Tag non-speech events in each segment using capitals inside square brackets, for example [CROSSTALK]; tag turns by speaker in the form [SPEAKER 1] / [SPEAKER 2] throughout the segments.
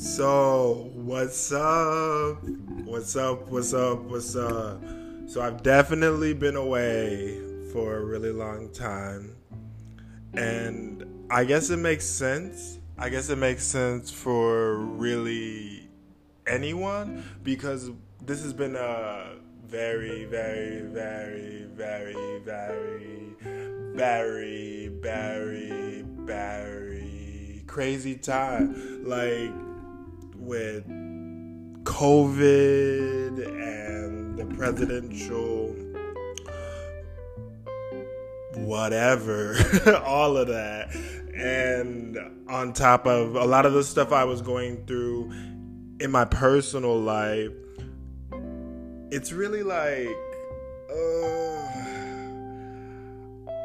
[SPEAKER 1] So, what's up? What's up? What's up? What's up? So, I've definitely been away for a really long time. And I guess it makes sense. I guess it makes sense for really anyone because this has been a very, very, very, very, very, very, very, very crazy time. Like with COVID and the presidential whatever, [LAUGHS] all of that. And on top of a lot of the stuff I was going through in my personal life, it's really like, uh,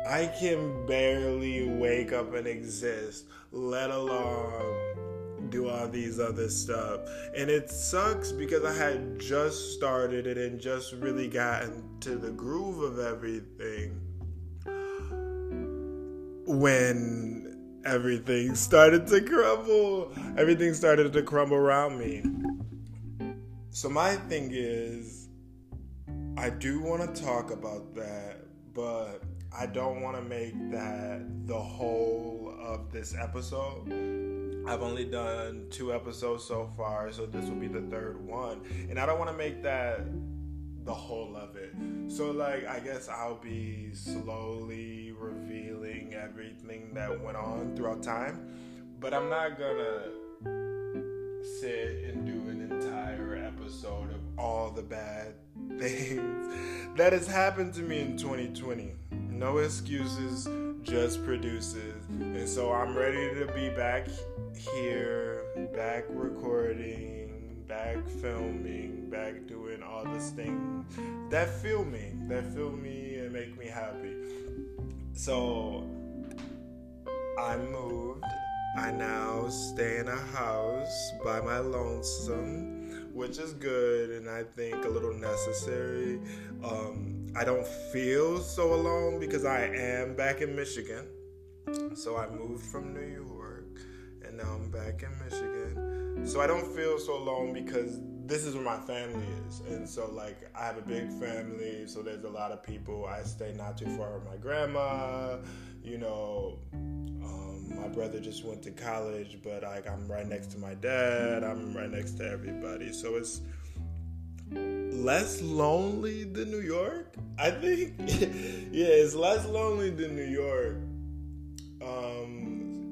[SPEAKER 1] I can barely wake up and exist, let alone do all these other stuff. And it sucks because I had just started it and just really gotten to the groove of everything when everything started to crumble. Everything started to crumble around me. So, my thing is, I do want to talk about that, but I don't want to make that the whole of this episode. I've only done two episodes so far, so this will be the third one. And I don't want to make that the whole of it. So, like, I guess I'll be slowly revealing everything that went on throughout time, but I'm not gonna sit and do an entire episode of all the bad [LAUGHS] things that has happened to me in 2020. No excuses, just produces. And so I'm ready to be back here, back recording, back filming, back doing all this thing that fill me, that fill me and make me happy. So I moved. I now stay in a house by my lonesome, which is good and I think a little necessary. Um, I don't feel so alone because I am back in Michigan. So I moved from New York and now I'm back in Michigan. So I don't feel so alone because this is where my family is. And so, like, I have a big family, so there's a lot of people. I stay not too far from my grandma, you know. Um, my brother just went to college, but like I'm right next to my dad. I'm right next to everybody, so it's less lonely than New York. I think, [LAUGHS] yeah, it's less lonely than New York. Um,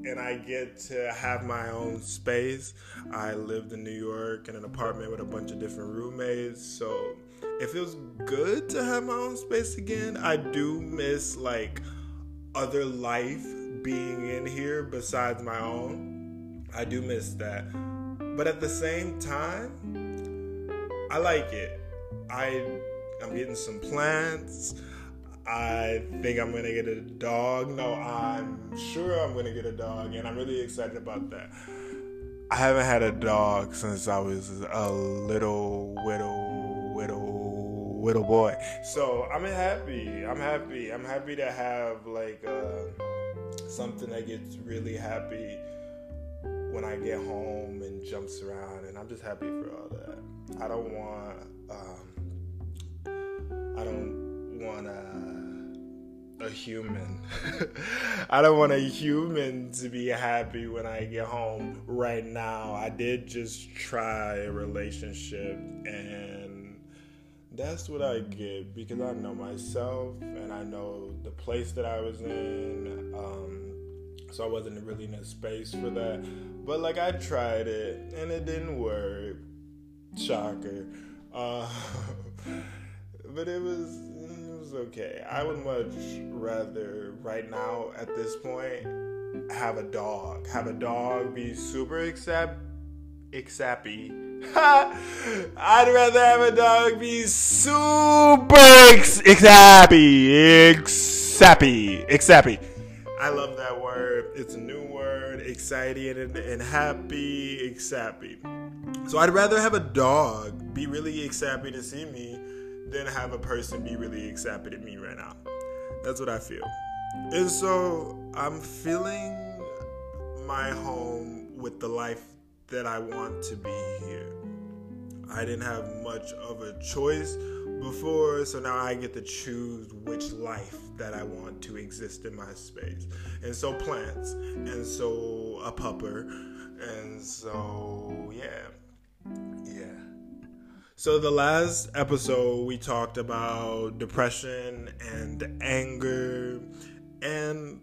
[SPEAKER 1] and I get to have my own space. I lived in New York in an apartment with a bunch of different roommates, so it feels good to have my own space again. I do miss like other life being in here besides my own. I do miss that. But at the same time, I like it. I I'm getting some plants. I think I'm gonna get a dog. No, I'm sure I'm gonna get a dog, and I'm really excited about that. I haven't had a dog since I was a little little little little boy. So I'm happy. I'm happy. I'm happy to have like uh, something that gets really happy when I get home and jumps around, and I'm just happy for all that. I don't want. Um, I don't want a, a human. [LAUGHS] I don't want a human to be happy when I get home right now. I did just try a relationship and that's what I get because I know myself and I know the place that I was in. Um, so I wasn't really in a space for that. But like I tried it and it didn't work. Shocker. Uh, [LAUGHS] but it was okay. I would much rather right now at this point have a dog. Have a dog be super accept accepty. [LAUGHS] I'd rather have a dog be super ex- exappy. Exappy. Exappy. I love that word. It's a new word. exciting and, and happy. Exappy. So I'd rather have a dog be really exappy to see me than have a person be really exappy at me right now. That's what I feel. And so I'm filling my home with the life that I want to be here. I didn't have much of a choice before, so now I get to choose which life that I want to exist in my space. And so plants, and so a pupper, and so yeah. Yeah. So the last episode we talked about depression and anger and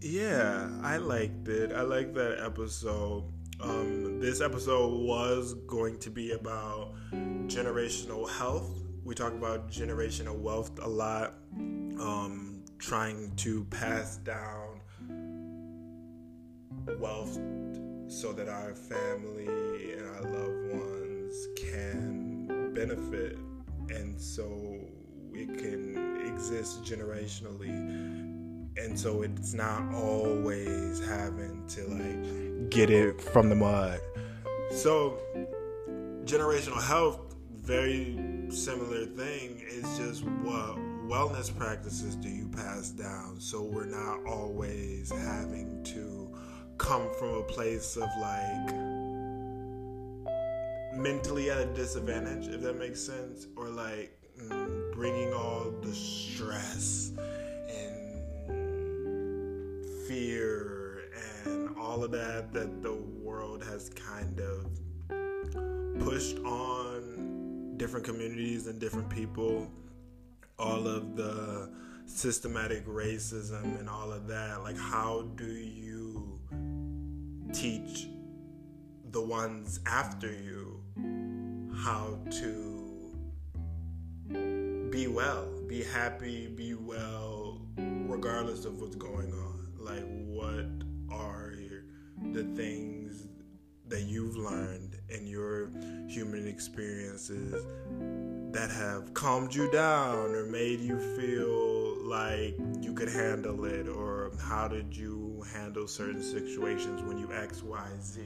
[SPEAKER 1] yeah, I liked it. I liked that episode. Um, this episode was going to be about generational health. We talk about generational wealth a lot, um, trying to pass down wealth so that our family and our loved can benefit and so it can exist generationally and so it's not always having to like get it from the mud. So generational health, very similar thing. It's just what wellness practices do you pass down? So we're not always having to come from a place of like mentally at a disadvantage, if that makes sense, or like mm, bringing all the stress and fear and all of that that the world has kind of pushed on different communities and different people all of the systematic racism and all of that like how do you teach the ones after you how to be well be happy be well regardless of what's going on. Like what are the things that you've learned in your human experiences that have calmed you down or made you feel like you could handle it? Or how did you handle certain situations when you x y z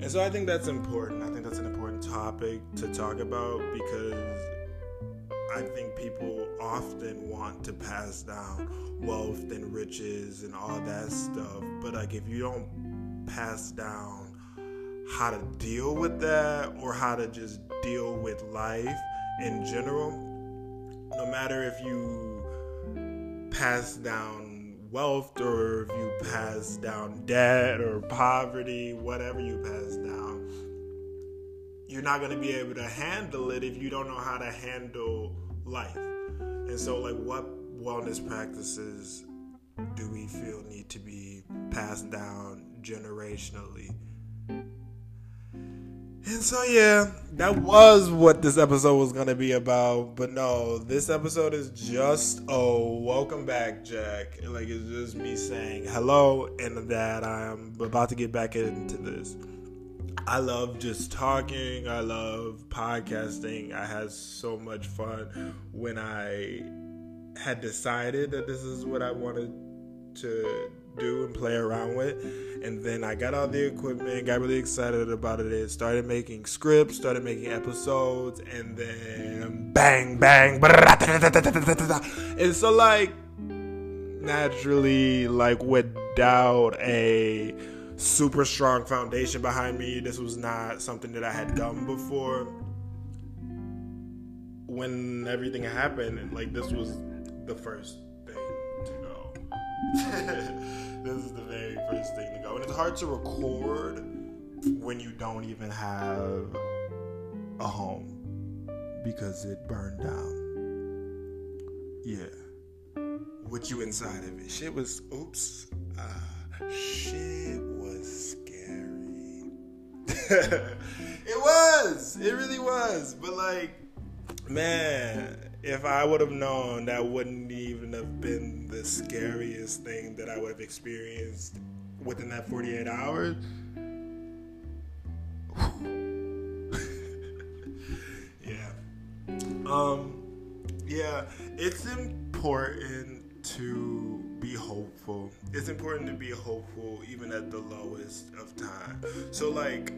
[SPEAKER 1] and so i think that's important i think that's an important topic to talk about because I think people often want to pass down wealth and riches and all that stuff. But like if you don't pass down how to deal with that or how to just deal with life in general, no matter if you pass down wealth or if you pass down debt or poverty, whatever you pass down, you're not going to be able to handle it if you don't know how to handle life. And so, like, what wellness practices do we feel need to be passed down generationally? And so, yeah, that was what this episode was going to be about. But no, this episode is just, oh, welcome back, Jack. Like, it's just me saying hello and that I'm about to get back into this. I love just talking. I love podcasting. I had so much fun when I had decided that this is what I wanted to do and play around with. And then I got all the equipment, got really excited about it, started making scripts, started making episodes, and then bang, bang. And so, like, naturally, like, without a super strong foundation behind me. This was not something that I had done before. When everything happened, like this was the first thing. [LAUGHS] this is the very first thing to go. And it's hard to record when you don't even have a home because it burned down. Yeah. With you inside of it. Shit was, oops. Uh, shit was scary. [LAUGHS] it was. It really was. But like, man, if I would have known, that wouldn't even have been the scariest thing that I would have experienced within that 48 hours. [LAUGHS] yeah. Um yeah, it's important to be hopeful. It's important to be hopeful even at the lowest of time. So like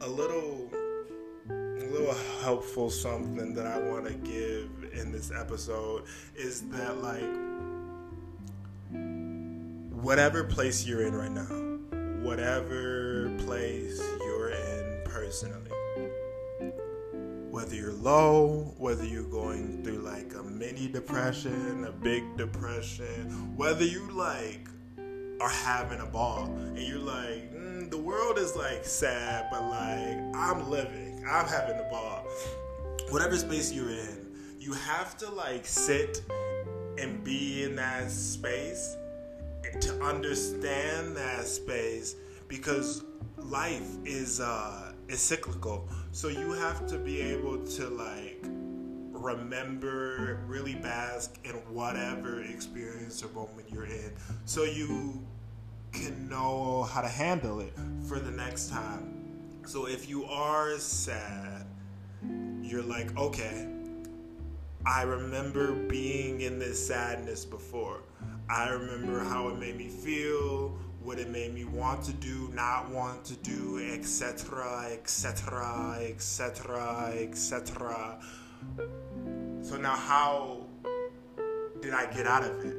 [SPEAKER 1] a little little helpful something that I want to give in this episode is that like whatever place you're in right now, whatever place you're in personally. Whether you're low, whether you're going through like a mini depression, a big depression, whether you like are having a ball and you're like, mm, the world is like sad, but like I'm living, I'm having a ball. Whatever space you're in, you have to like sit and be in that space to understand that space because life is uh is cyclical so you have to be able to like remember really bask in whatever experience or moment you're in so you can know how to handle it for the next time so if you are sad you're like okay I remember being in this sadness before. I remember how it made me feel, what it made me want to do, not want to do, etc., etc., etc., etc. So now, how did I get out of it?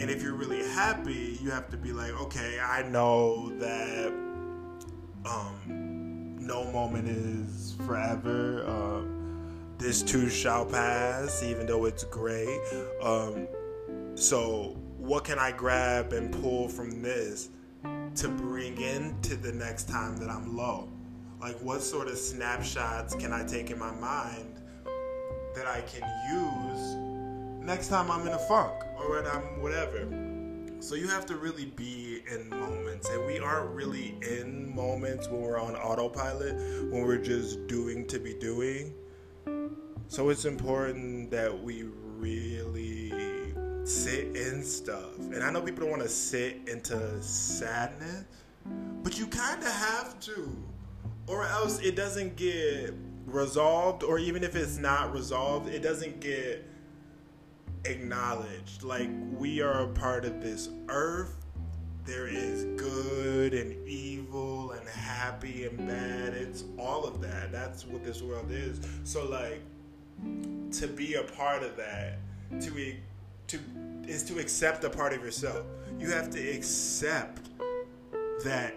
[SPEAKER 1] And if you're really happy, you have to be like, okay, I know that um, no moment is forever. Um, this too shall pass, even though it's gray. Um, so, what can I grab and pull from this to bring into the next time that I'm low? Like, what sort of snapshots can I take in my mind that I can use next time I'm in a funk or when I'm whatever? So, you have to really be in moments, and we aren't really in moments when we're on autopilot, when we're just doing to be doing so it's important that we really sit in stuff. And I know people don't want to sit into sadness, but you kind of have to, or else it doesn't get resolved, or even if it's not resolved, it doesn't get acknowledged. Like, we are a part of this earth. There is good and evil and happy and bad. It's all of that. That's what this world is. So, like, to be a part of that, to to is to accept a part of yourself. You have to accept that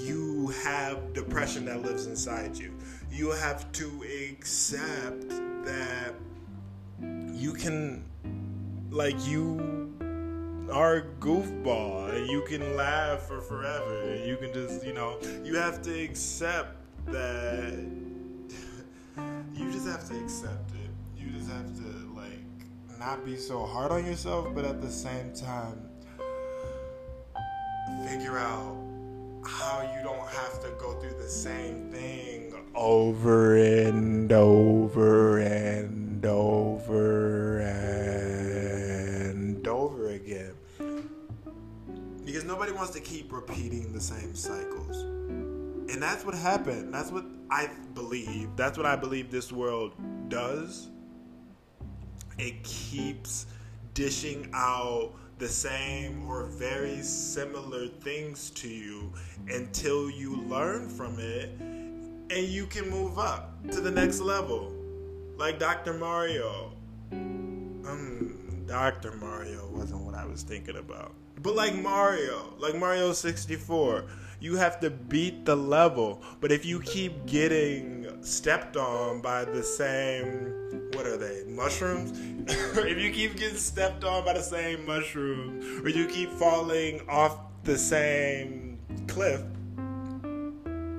[SPEAKER 1] you have depression that lives inside you. You have to accept that you can like you are a goofball and you can laugh for forever. And you can just you know you have to accept that [LAUGHS] you just have to accept it. You just have to like not be so hard on yourself, but at the same time figure out how you don't have to go through the same thing over and over and over and Because nobody wants to keep repeating the same cycles. And that's what happened. That's what I believe. That's what I believe this world does it keeps dishing out the same or very similar things to you until you learn from it and you can move up to the next level. Like Dr. Mario. Um, Dr. Mario wasn't what I was thinking about. But like Mario, like Mario 64, you have to beat the level. But if you keep getting stepped on by the same, what are they, mushrooms? [LAUGHS] if you keep getting stepped on by the same mushroom, or you keep falling off the same cliff,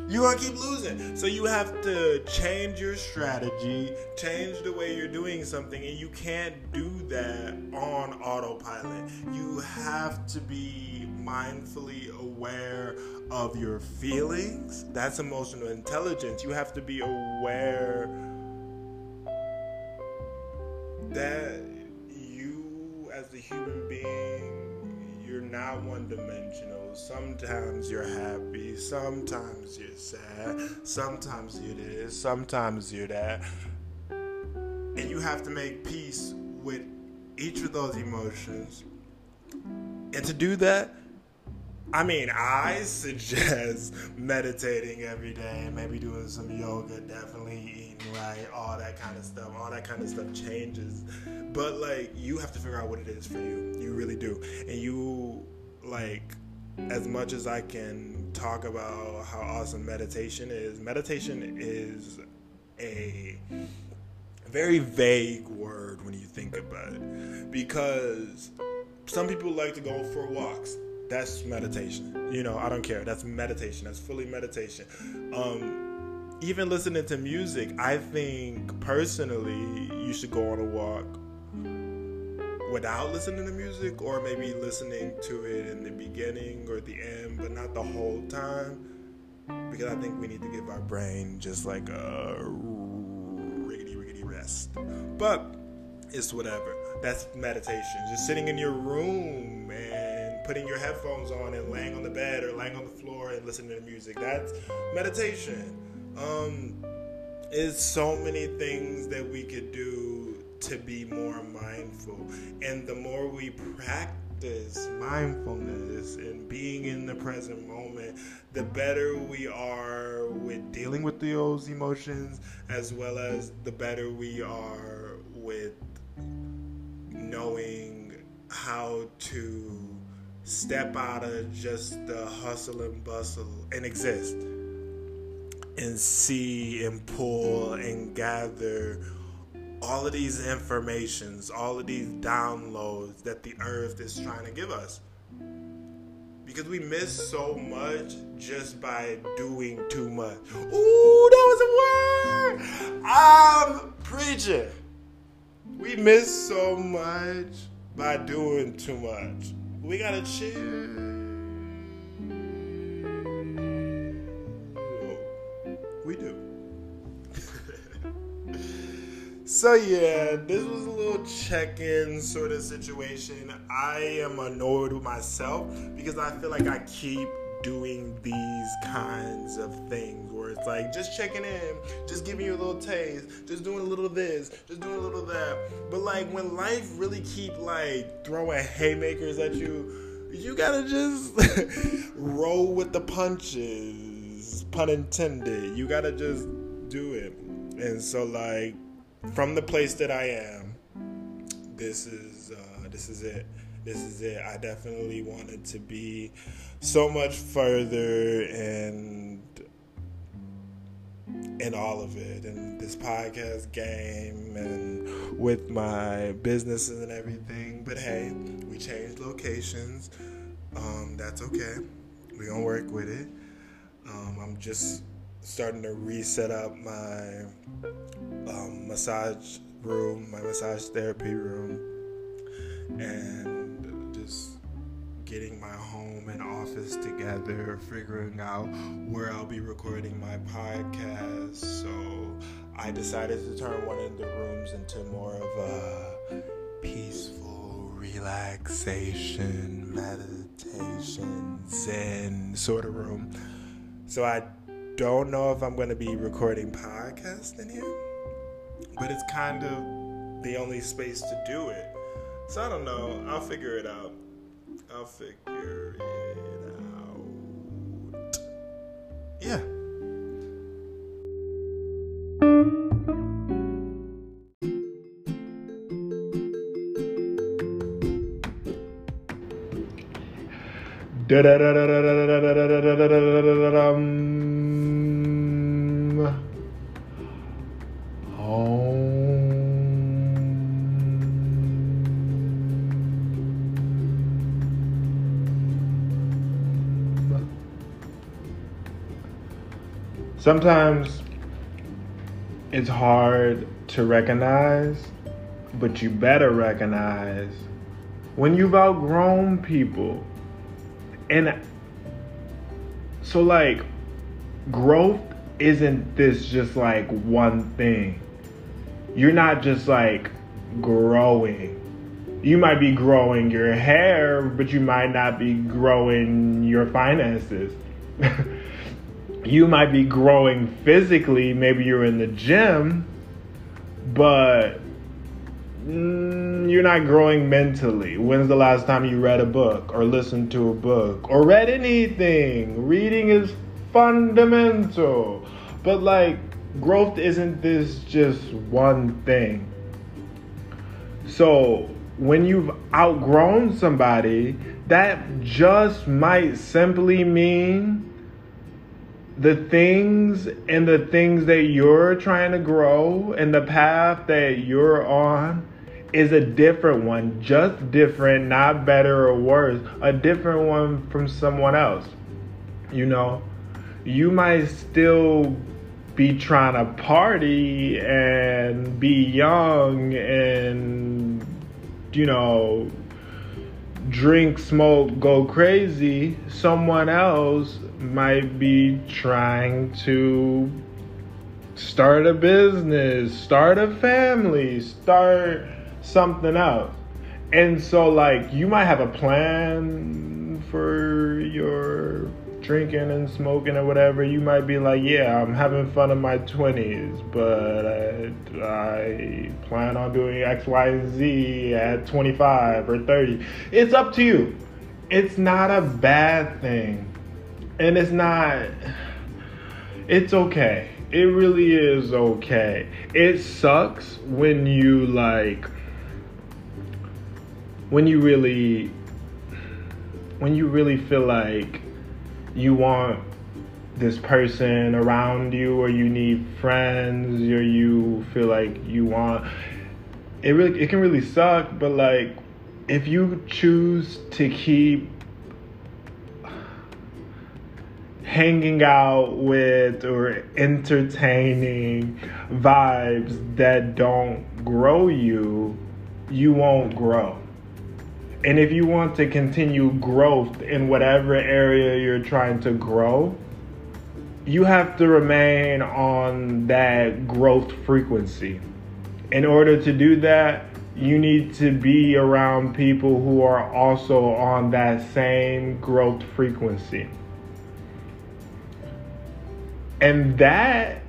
[SPEAKER 1] you're gonna keep losing. So you have to change your strategy, change the way you're doing something, and you can't do that on autopilot. You have to be mindfully aware of your feelings. That's emotional intelligence. You have to be aware that you, as a human being, not one dimensional. Sometimes you're happy, sometimes you're sad, sometimes you're this, sometimes you're that. And you have to make peace with each of those emotions. And to do that, I mean, I [LAUGHS] suggest meditating every day, maybe doing some yoga, definitely right, all that kind of stuff. All that kind of stuff changes. But like you have to figure out what it is for you. You really do. And you like as much as I can talk about how awesome meditation is, meditation is a very vague word when you think about it because some people like to go for walks that's meditation you know i don't care that's meditation that's fully meditation um, even listening to music i think personally you should go on a walk without listening to music or maybe listening to it in the beginning or the end but not the whole time because i think we need to give our brain just like a riggity riggedy rest. But it's whatever. That's meditation. Just sitting in your room and putting your headphones on and laying on the bed or laying on the floor and listening to music. That's meditation. Um, it's so many things that we could do to be more mindful. And the more we practice mindfulness and being in the present moment, the better we are with dealing with those emotions, as well as the better we are with knowing how to step out of just the hustle and bustle and exist and see and pull and gather all of these informations, all of these downloads that the earth is trying to give us. Because we miss so much just by doing too much. Ooh, that was a word! Um, I'm preaching. We miss so much by doing too much. We gotta chill. So yeah, this was a little check-in sort of situation. I am annoyed with myself because I feel like I keep doing these kinds of things where it's like just checking in, just giving you a little taste, just doing a little this, just doing a little that. But like when life really keep like throwing haymakers at you, you gotta just [LAUGHS] roll with the punches, pun intended. You gotta just do it. And so like from the place that I am, this is uh, this is it. This is it. I definitely wanted to be so much further and in all of it and this podcast game and with my businesses and everything. But hey, we changed locations. Um, that's okay. We're gonna work with it. Um, I'm just starting to reset up my um, massage room, my massage therapy room, and just getting my home and office together, figuring out where I'll be recording my podcast. So I decided to turn one of the rooms into more of a peaceful relaxation, meditation, zen sort of room. So I don't know if I'm going to be recording podcast in here, but it's kind of the only space to do it. So I don't know. I'll figure it out. I'll figure it out. Yeah. da Sometimes it's hard to recognize, but you better recognize when you've outgrown people. And so, like, growth isn't this just like one thing. You're not just like growing. You might be growing your hair, but you might not be growing your finances. [LAUGHS] you might be growing physically, maybe you're in the gym, but mm, you're not growing mentally. When's the last time you read a book or listened to a book or read anything? Reading is fundamental. But like growth isn't this just one thing. So when you've outgrown somebody, that just might simply mean the things and the things that you're trying to grow and the path that you're on is a different one, just different, not better or worse, a different one from someone else. You know, you might still be trying to party and be young and, you know, drink, smoke, go crazy. Someone else might be trying to start a business, start a family, start something else. And so, like, you might have a plan for your drinking and smoking or whatever. You might be like, yeah, I'm having fun in my 20s, but I, I plan on doing X, Y, and Z at 25 or 30. It's up to you. It's not a bad thing. And it's not, it's okay. It really is okay. It sucks when you like, when you really when you really feel like you want this person around you or you need friends or you feel like you want it really it can really suck but like if you choose to keep hanging out with or entertaining vibes that don't grow you you won't grow and if you want to continue growth in whatever area you're trying to grow, you have to remain on that growth frequency. In order to do that, you need to be around people who are also on that same growth frequency. And that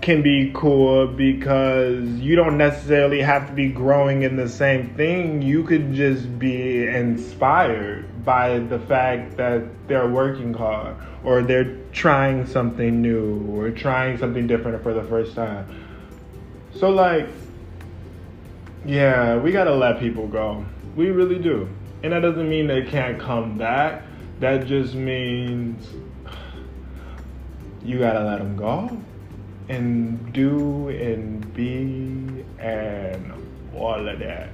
[SPEAKER 1] can be cool because you don't necessarily have to be growing in the same thing. You could just be inspired by the fact that they're working hard or they're trying something new or trying something different for the first time. So, like, yeah, we gotta let people go. We really do. And that doesn't mean they can't come back, that just means you gotta let them go and do and be and all of that.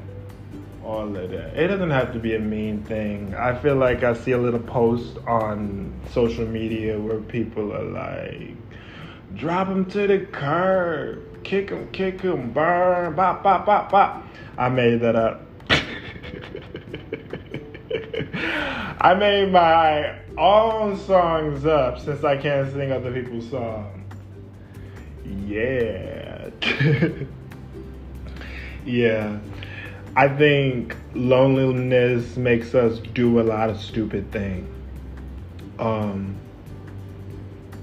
[SPEAKER 1] All of that. It doesn't have to be a mean thing. I feel like I see a little post on social media where people are like, drop them to the curb, kick them, kick them, burn, bop, bop, bop, bop. I made that up. [LAUGHS] I made my own songs up since I can't sing other people's songs. Yeah. [LAUGHS] yeah. I think loneliness makes us do a lot of stupid things. Um,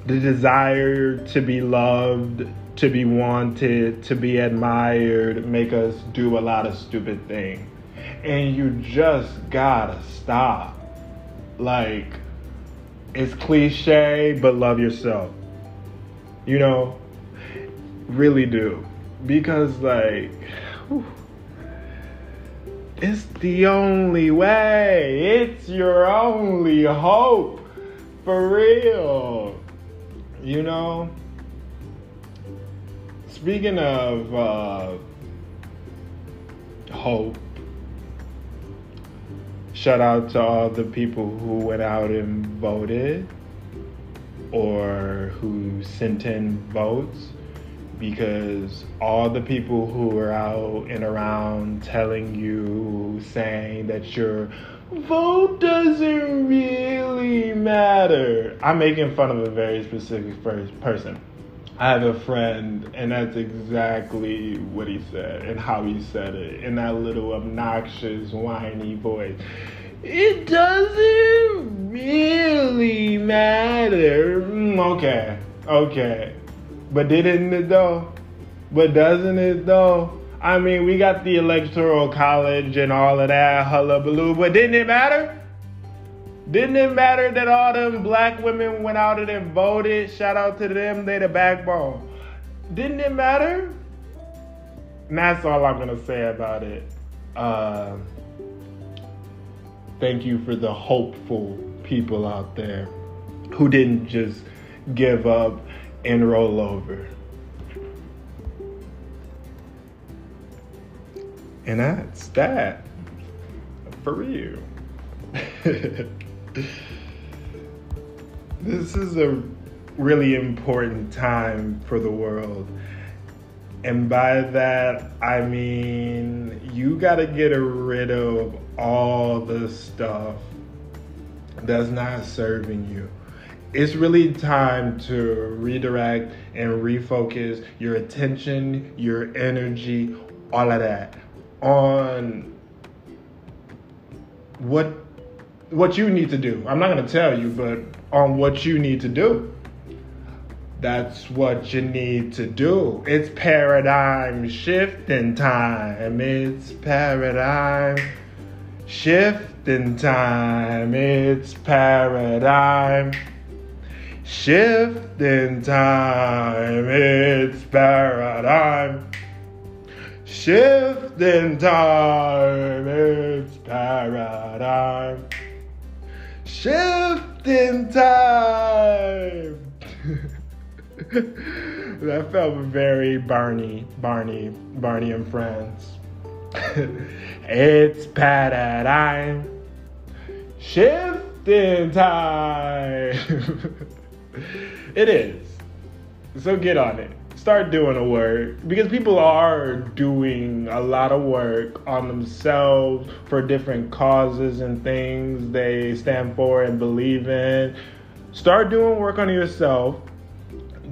[SPEAKER 1] the desire to be loved, to be wanted, to be admired make us do a lot of stupid things. And you just gotta stop. Like, it's cliche, but love yourself. You know, really do. Because like whew, it's the only way. It's your only hope. For real. You know? Speaking of uh, hope shout out to all the people who went out and voted or who sent in votes because all the people who are out and around telling you, saying that your vote doesn't really matter. I'm making fun of a very specific first person. I have a friend, and that's exactly what he said and how he said it in that little obnoxious, whiny voice. It doesn't really matter. Mm, okay, okay. But didn't it though? But doesn't it though? I mean, we got the electoral college and all of that hullabaloo, but didn't it matter? Didn't it matter that all them black women went out and voted? Shout out to them, they the backbone. Didn't it matter? And that's all I'm gonna say about it. Uh, thank you for the hopeful people out there who didn't just give up and roll over. And that's that. For you. [LAUGHS] this is a really important time for the world. And by that, I mean you got to get rid of all the stuff that's not serving you. It's really time to redirect and refocus your attention, your energy, all of that on what what you need to do. I'm not going to tell you, but on what you need to do. That's what you need to do. It's paradigm shifting time. It's paradigm shifting time. It's paradigm shifting time. It's paradigm shifting time. It's paradigm shifting time. [LAUGHS] that felt very Barney, Barney, Barney and Friends. [LAUGHS] it's paradigm shifting time. [LAUGHS] [LAUGHS] it is. So get on it. Start doing the work because people are doing a lot of work on themselves for different causes and things they stand for and believe in. Start doing work on yourself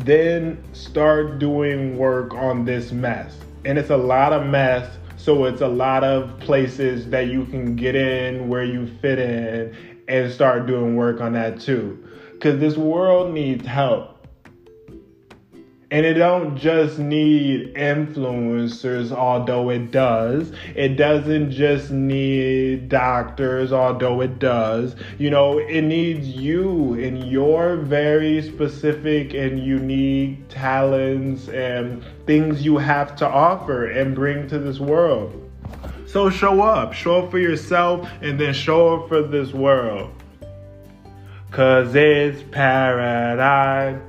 [SPEAKER 1] then start doing work on this mess. And it's a lot of mess, so it's a lot of places that you can get in where you fit in and start doing work on that too. Because this world needs help. And it don't just need influencers, although it does. It doesn't just need doctors, although it does. You know, it needs you and your very specific and unique talents and things you have to offer and bring to this world. So show up, show up for yourself, and then show up for this world. Cause it's paradigm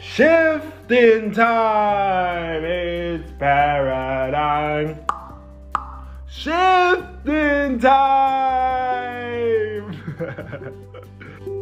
[SPEAKER 1] Shift in time, it's paradigm. Shift in time. [LAUGHS]